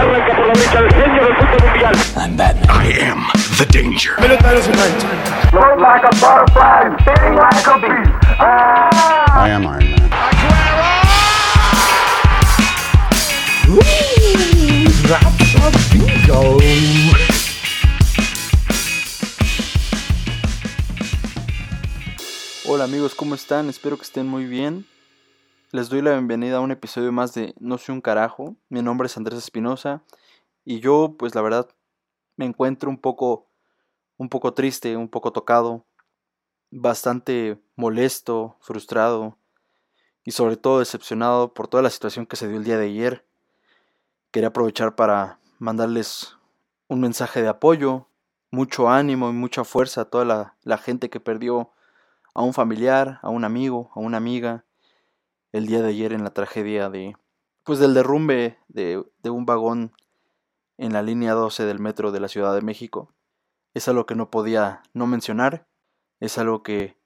Arranca por la derecha el genio del fútbol mundial. I'm Batman. I am the danger. Float like a butterfly, sting like a bee. Ah! I am Iron Man. Hola amigos, ¿cómo están? Espero que estén muy bien. Les doy la bienvenida a un episodio más de No soy un carajo. Mi nombre es Andrés Espinosa y yo, pues la verdad, me encuentro un poco, un poco triste, un poco tocado, bastante molesto, frustrado y sobre todo decepcionado por toda la situación que se dio el día de ayer. Quería aprovechar para mandarles un mensaje de apoyo, mucho ánimo y mucha fuerza a toda la gente que perdió a un familiar, a un amigo, a una amiga, el día de ayer en la tragedia de, pues del derrumbe de, de un vagón en la línea 12 del metro de la Ciudad de México. Es algo que no podía no mencionar, es algo que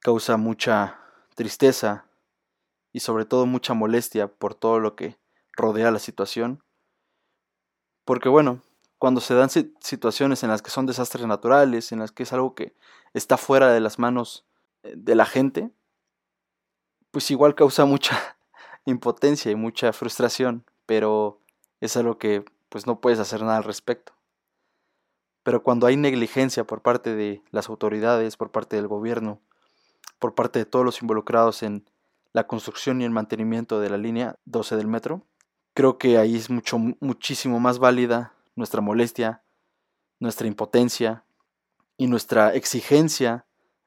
causa mucha tristeza y sobre todo mucha molestia por todo lo que rodea la situación. Porque bueno, cuando se dan si- situaciones en las que son desastres naturales, en las que es algo que está fuera de las manos eh, de la gente, pues igual causa mucha impotencia y mucha frustración, pero es algo que pues no puedes hacer nada al respecto. Pero cuando hay negligencia por parte de las autoridades, por parte del gobierno, por parte de todos los involucrados en la construcción y el mantenimiento de la línea 12 del metro, creo que ahí es mucho muchísimo más válida nuestra molestia, nuestra impotencia y nuestra exigencia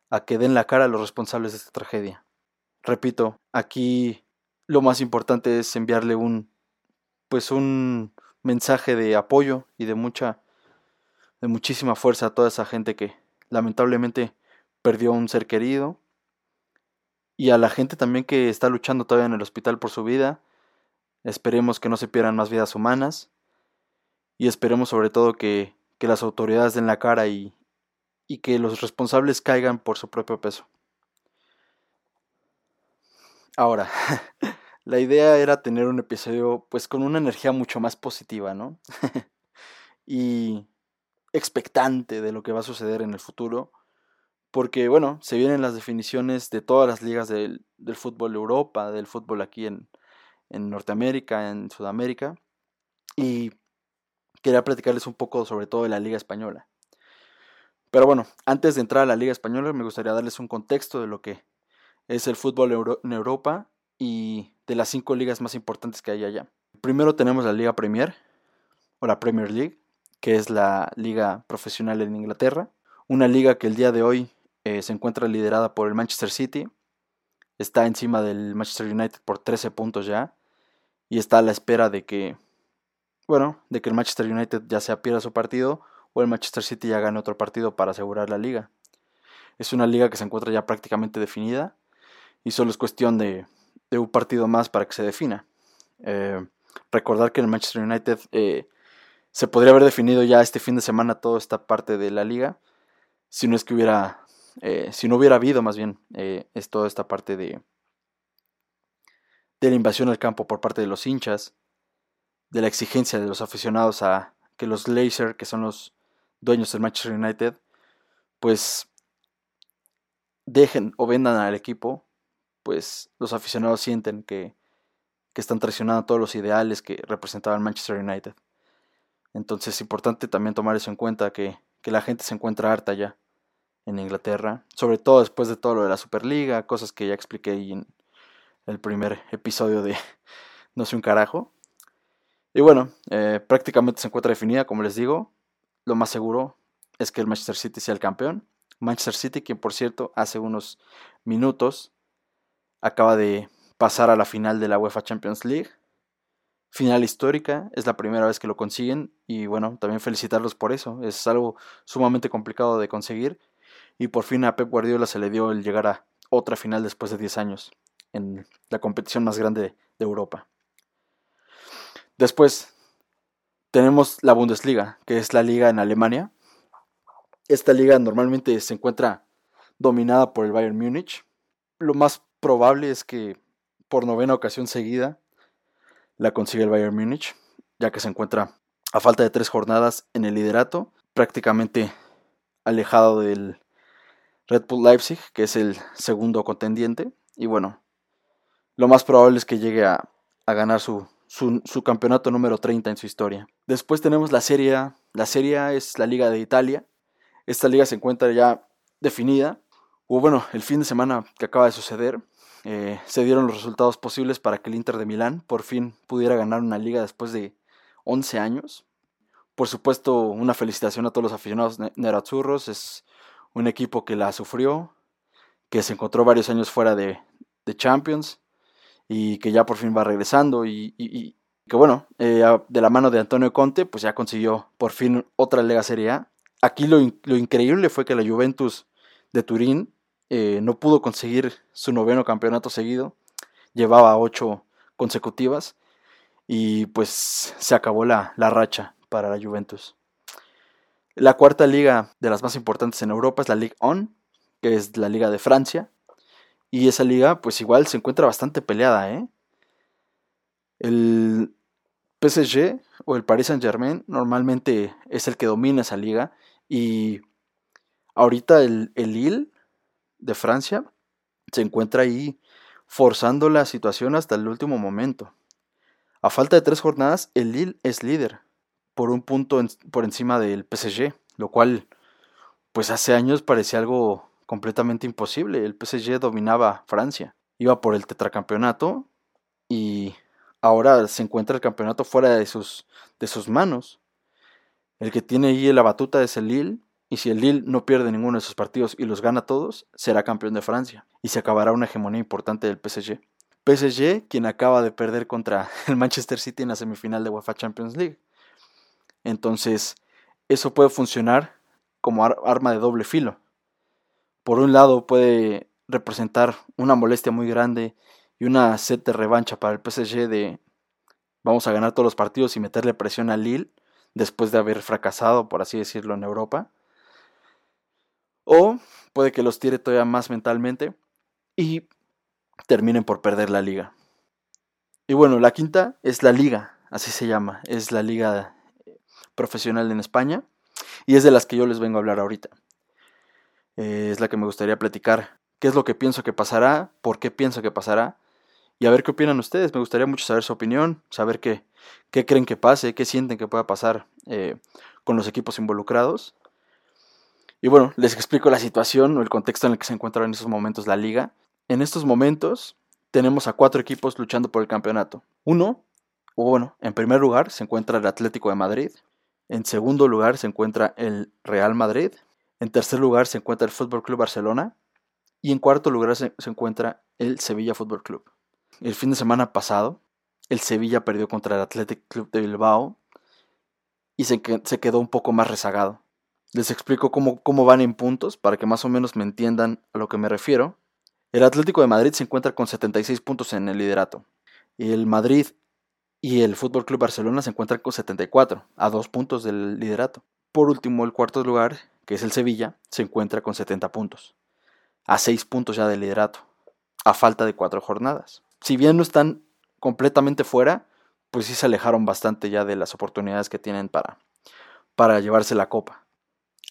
a que den la cara a los responsables de esta tragedia. Repito, aquí lo más importante es enviarle un pues un mensaje de apoyo y de mucha de muchísima fuerza a toda esa gente que lamentablemente perdió un ser querido y a la gente también que está luchando todavía en el hospital por su vida. Esperemos que no se pierdan más vidas humanas y esperemos sobre todo que, que las autoridades den la cara y, y que los responsables caigan por su propio peso. Ahora, la idea era tener un episodio pues con una energía mucho más positiva, ¿no? y expectante de lo que va a suceder en el futuro. Porque, bueno, se vienen las definiciones de todas las ligas del, fútbol de Europa, del fútbol aquí en, en Norteamérica, en Sudamérica. Y quería platicarles un poco sobre todo de la Liga Española. Pero bueno, antes de entrar a la Liga Española, me gustaría darles un contexto de lo que es el fútbol en Europa y de las cinco ligas más importantes que hay allá. Primero tenemos la Liga Premier, o la Premier League, que es la liga profesional en Inglaterra. Una liga que el día de hoy eh, se encuentra liderada por el Manchester City. Está encima del Manchester United por 13 puntos ya. Y está a la espera de que, bueno, de que el Manchester United ya sea pierda su partido o el Manchester City ya gane otro partido para asegurar la liga. Es una liga que se encuentra ya prácticamente definida y solo es cuestión de, un partido más para que se defina. Eh, recordar que el Manchester United eh, se podría haber definido ya este fin de semana toda esta parte de la liga, si no es que hubiera, eh, si no hubiera habido más bien es toda esta parte de, de la invasión al campo por parte de los hinchas, de la exigencia de los aficionados a que los Glazer, que son los dueños del Manchester United, pues dejen o vendan al equipo, pues los aficionados sienten que, que están traicionando todos los ideales que representaba el Manchester United. Entonces es importante también tomar eso en cuenta, que, que, la gente se encuentra harta ya en Inglaterra, sobre todo después de todo lo de la Superliga, cosas que ya expliqué en el primer episodio de No sé un carajo. Y bueno, eh, prácticamente se encuentra definida, como les digo, lo más seguro es que el Manchester City sea el campeón. Manchester City, quien por cierto hace unos minutos acaba de pasar a la final de la UEFA Champions League final histórica, es la primera vez que lo consiguen y bueno, también felicitarlos por eso, es algo sumamente complicado de conseguir y por fin a Pep Guardiola se le dio el llegar a otra final después de 10 años en la competición más grande de Europa. Después tenemos la Bundesliga, que es la liga en Alemania. Esta liga normalmente se encuentra dominada por el Bayern Múnich. Lo más probable es que por novena ocasión seguida la consigue el Bayern Múnich. ya que se encuentra a falta de tres jornadas en el liderato, prácticamente alejado del Red Bull Leipzig, que es el segundo contendiente. Y bueno, lo más probable es que llegue a, ganar su, su, campeonato número 30 en su historia. Después tenemos la Serie. La Serie es la Liga de Italia. Esta liga se encuentra ya definida. O bueno, el fin de semana que acaba de suceder, eh, se dieron los resultados posibles para que el Inter de Milán por fin pudiera ganar una liga después de 11 años. Por supuesto, una felicitación a todos los aficionados nerazzurros. Es un equipo que la sufrió, que se encontró varios años fuera de, Champions y que ya por fin va regresando y, que bueno, eh, de la mano de Antonio Conte, pues ya consiguió por fin otra Lega Serie A. Aquí lo, lo increíble fue que la Juventus de Turín eh, no pudo conseguir su noveno campeonato seguido, llevaba ocho consecutivas y pues se acabó la, la racha para la Juventus. La cuarta liga de las más importantes en Europa es la Ligue 1, que es la liga de Francia. Y esa liga, pues igual se encuentra bastante peleada, ¿eh? El PSG o el Paris Saint Germain normalmente es el que domina esa liga. Y ahorita el, el Lille de Francia se encuentra ahí forzando la situación hasta el último momento. A falta de tres jornadas, el Lille es líder por un punto por encima del PSG, lo cual pues hace años parecía algo completamente imposible. El PSG dominaba Francia, iba por el tetracampeonato y ahora se encuentra el campeonato fuera de sus, de sus manos. El que tiene ahí la batuta es el Lille y si el Lille no pierde ninguno de sus partidos y los gana todos, será campeón de Francia y se acabará una hegemonía importante del PSG. PSG, quien acaba de perder contra el Manchester City en la semifinal de UEFA Champions League. Entonces, eso puede funcionar como arma de doble filo. Por un lado, puede representar una molestia muy grande y una sed de revancha para el PSG de vamos a ganar todos los partidos y meterle presión al Lille después de haber fracasado, por así decirlo, en Europa. O puede que los tire todavía más mentalmente y terminen por perder la liga. Y bueno, la quinta es la liga, así se llama, es la liga profesional en España y es de las que yo les vengo a hablar ahorita. Eh, es la que me gustaría platicar. ¿Qué es lo que pienso que pasará? ¿Por qué pienso que pasará? Y a ver qué opinan ustedes. Me gustaría mucho saber su opinión, saber qué, qué creen que pase, qué sienten que pueda pasar eh, con los equipos involucrados. Y bueno, les explico la situación o el contexto en el que se encuentra en estos momentos la liga. En estos momentos tenemos a cuatro equipos luchando por el campeonato. Uno, o bueno, en primer lugar se encuentra el Atlético de Madrid. En segundo lugar se encuentra el Real Madrid. En tercer lugar se encuentra el Fútbol Club Barcelona. Y en cuarto lugar se, encuentra el Sevilla Fútbol Club. El fin de semana pasado, el Sevilla perdió contra el Athletic Club de Bilbao y se, se quedó un poco más rezagado. Les explico cómo, cómo van en puntos para que más o menos me entiendan a lo que me refiero. El Atlético de Madrid se encuentra con 76 puntos en el liderato. El Madrid y el Fútbol Club Barcelona se encuentran con 74, a dos puntos del liderato. Por último, el cuarto lugar, que es el Sevilla, se encuentra con 70 puntos, a seis puntos ya del liderato, a falta de cuatro jornadas. Si bien no están completamente fuera, pues sí se alejaron bastante ya de las oportunidades que tienen para, para llevarse la copa.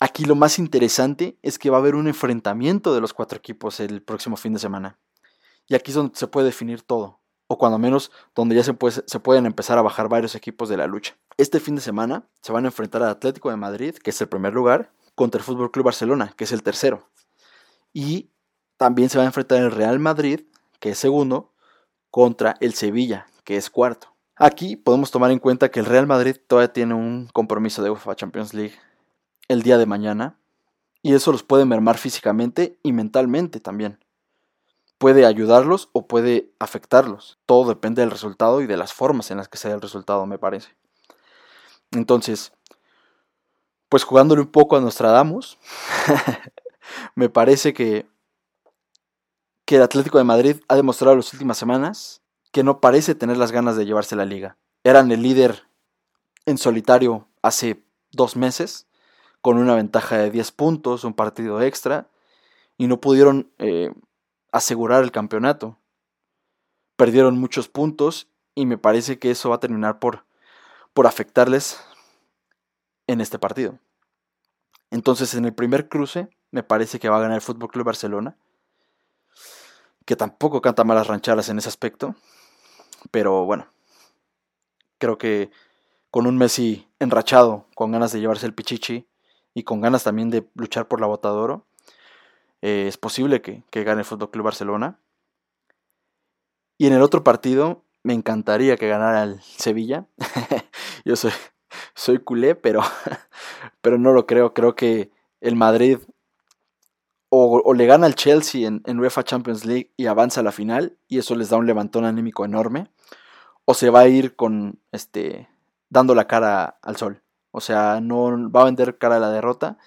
Aquí lo más interesante es que va a haber un enfrentamiento de los cuatro equipos el próximo fin de semana. Y aquí es donde se puede definir todo. O cuando menos donde ya se, pueden empezar a bajar varios equipos de la lucha. Este fin de semana se van a enfrentar al Atlético de Madrid, que es el primer lugar, contra el Fútbol Club Barcelona, que es el tercero. Y también se va a enfrentar el Real Madrid, que es segundo, contra el Sevilla, que es cuarto. Aquí podemos tomar en cuenta que el Real Madrid todavía tiene un compromiso de UEFA Champions League el día de mañana y eso los puede mermar físicamente y mentalmente también. Puede ayudarlos o puede afectarlos. Todo depende del resultado y de las formas en las que sea el resultado, me parece. Entonces, pues jugándole un poco a Nostradamus, me parece que, que el Atlético de Madrid ha demostrado en las últimas semanas que no parece tener las ganas de llevarse la liga. Eran el líder en solitario hace dos meses con una ventaja de 10 puntos, un partido extra, y no pudieron eh, asegurar el campeonato. Perdieron muchos puntos y me parece que eso va a terminar por, por afectarles en este partido. Entonces, en el primer cruce, me parece que va a ganar el Fútbol Club Barcelona, que tampoco canta malas rancharas en ese aspecto, pero bueno, creo que con un Messi enrachado, con ganas de llevarse el pichichi y con ganas también de luchar por la botadoro, eh, es posible que, que gane el Fútbol Club Barcelona. Y en el otro partido, me encantaría que ganara el Sevilla. Yo soy, soy culé, pero, pero no lo creo. Creo que el Madrid o, le gana al Chelsea en, en, UEFA Champions League y avanza a la final, y eso les da un levantón anímico enorme, o se va a ir con este dando la cara al sol. O sea, no va a vender cara a la derrota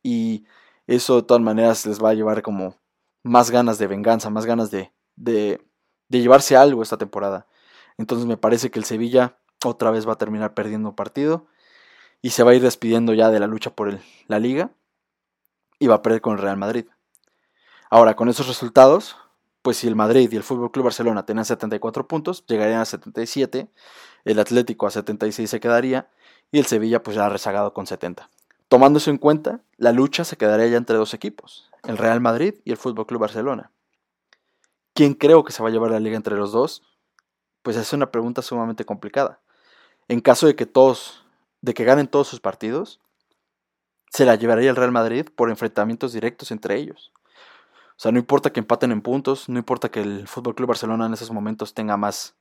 y eso de todas maneras les va a llevar como más ganas de venganza, más ganas de, de, llevarse algo esta temporada. Entonces me parece que el Sevilla otra vez va a terminar perdiendo partido y se va a ir despidiendo ya de la lucha por la liga y va a perder con el Real Madrid. Ahora, con esos resultados, pues si el Madrid y el Fútbol Club Barcelona tenían 74 puntos, llegarían a 77, el Atlético a 76 se quedaría y el Sevilla pues ya rezagado con 70. Tomando eso en cuenta, la lucha se quedaría ya entre dos equipos, el Real Madrid y el Fútbol Club Barcelona. ¿Quién creo que se va a llevar la liga entre los dos? Pues es una pregunta sumamente complicada. En caso de que todos, de que ganen todos sus partidos, se la llevaría el Real Madrid por enfrentamientos directos entre ellos. O sea, no importa que empaten en puntos, no importa que el Fútbol Club Barcelona en esos momentos tenga más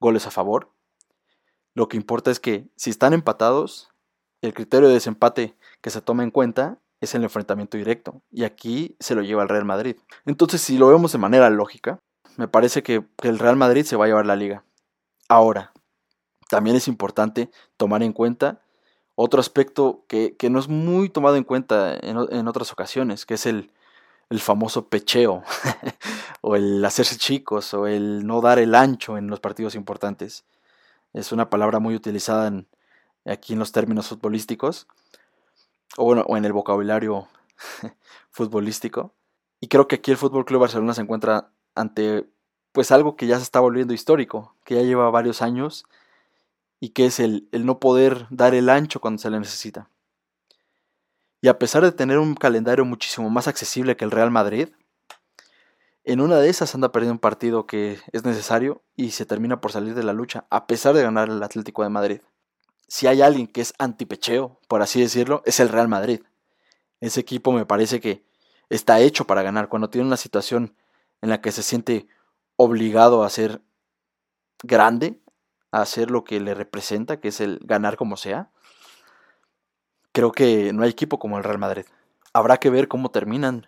goles a favor. Lo que importa es que si están empatados, el criterio de desempate que se toma en cuenta es el enfrentamiento directo. Y aquí se lo lleva el Real Madrid. Entonces, si lo vemos de manera lógica, me parece que, el Real Madrid se va a llevar la liga. Ahora, también es importante tomar en cuenta otro aspecto que, no es muy tomado en cuenta en, otras ocasiones, que es el, el famoso pecheo, o el hacerse chicos, o el no dar el ancho en los partidos importantes. Es una palabra muy utilizada aquí en los términos futbolísticos, o bueno, o en el vocabulario futbolístico. Y creo que aquí el Fútbol Club Barcelona se encuentra ante pues algo que ya se está volviendo histórico, que ya lleva varios años y que es el, el no poder dar el ancho cuando se le necesita. Y a pesar de tener un calendario muchísimo más accesible que el Real Madrid, en una de esas anda perdiendo un partido que es necesario y se termina por salir de la lucha, a pesar de ganar el Atlético de Madrid. Si hay alguien que es antipecheo, por así decirlo, es el Real Madrid. Ese equipo me parece que está hecho para ganar. Cuando tiene una situación en la que se siente obligado a ser grande, a hacer lo que le representa, que es el ganar como sea, creo que no hay equipo como el Real Madrid. Habrá que ver cómo terminan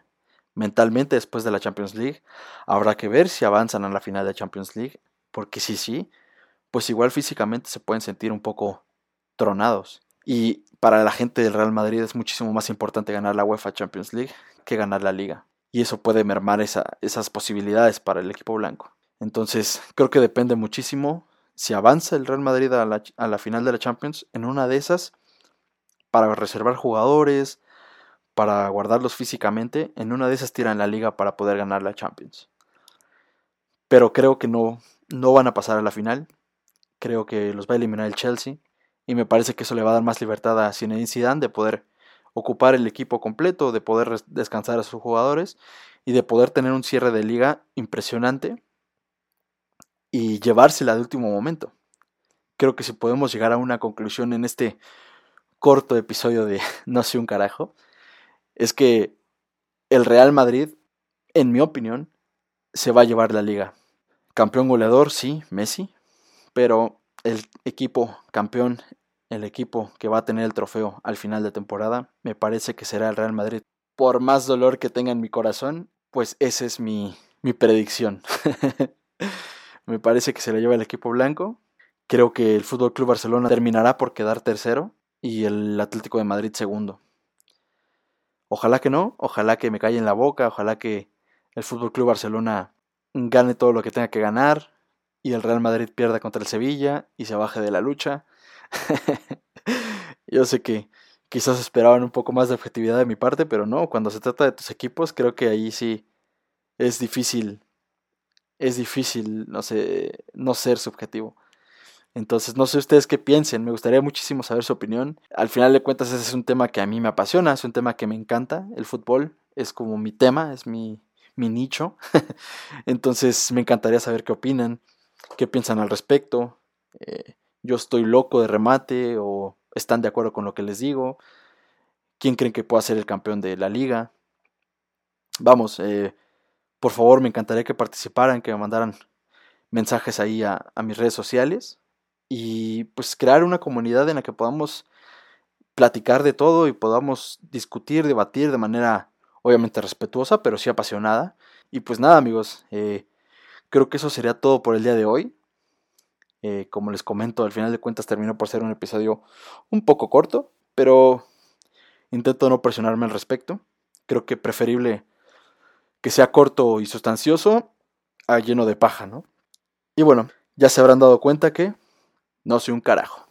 mentalmente después de la Champions League. Habrá que ver si avanzan a la final de Champions League, porque si sí, pues igual físicamente se pueden sentir un poco tronados. Y para la gente del Real Madrid es muchísimo más importante ganar la UEFA Champions League que ganar la liga y eso puede mermar esas posibilidades para el equipo blanco. Entonces, creo que depende muchísimo si avanza el Real Madrid a la, final de la Champions, en una de esas, para reservar jugadores, para guardarlos físicamente, en una de esas tiran la liga para poder ganar la Champions. Pero creo que no, no van a pasar a la final. Creo que los va a eliminar el Chelsea. Y me parece que eso le va a dar más libertad a Zinedine Zidane de poder ocupar el equipo completo, de poder descansar a sus jugadores y de poder tener un cierre de liga impresionante y llevársela de último momento. Creo que si podemos llegar a una conclusión en este corto episodio de No sé un carajo, es que el Real Madrid, en mi opinión, se va a llevar la liga. Campeón goleador, sí, Messi, pero el equipo campeón el equipo que va a tener el trofeo al final de temporada, me parece que será el Real Madrid. Por más dolor que tenga en mi corazón, pues esa es mi, mi predicción. me parece que se lo lleva el equipo blanco. Creo que el Fútbol Club Barcelona terminará por quedar tercero y el Atlético de Madrid segundo. Ojalá que no, ojalá que me calle en la boca, ojalá que el Fútbol Club Barcelona gane todo lo que tenga que ganar y el Real Madrid pierda contra el Sevilla y se baje de la lucha. Yo sé que quizás esperaban un poco más de objetividad de mi parte, pero no, cuando se trata de tus equipos, creo que ahí sí es difícil, es difícil, no sé, no ser subjetivo. Entonces, no sé ustedes qué piensen, me gustaría muchísimo saber su opinión. Al final de cuentas, ese es un tema que a mí me apasiona, es un tema que me encanta, el fútbol es como mi tema, es mi, mi nicho. Entonces, me encantaría saber qué opinan, qué piensan al respecto. Eh, yo estoy loco de remate o están de acuerdo con lo que les digo. ¿Quién creen que pueda ser el campeón de la liga? Vamos, eh, por favor, me encantaría que participaran, que me mandaran mensajes ahí a, a mis redes sociales y pues crear una comunidad en la que podamos platicar de todo y podamos discutir, debatir de manera obviamente respetuosa, pero sí apasionada. Y pues nada amigos, eh, creo que eso sería todo por el día de hoy. Eh, como les comento, al final de cuentas terminó por ser un episodio un poco corto, pero intento no presionarme al respecto. Creo que preferible que sea corto y sustancioso a lleno de paja, ¿no? Y bueno, ya se habrán dado cuenta que no soy un carajo.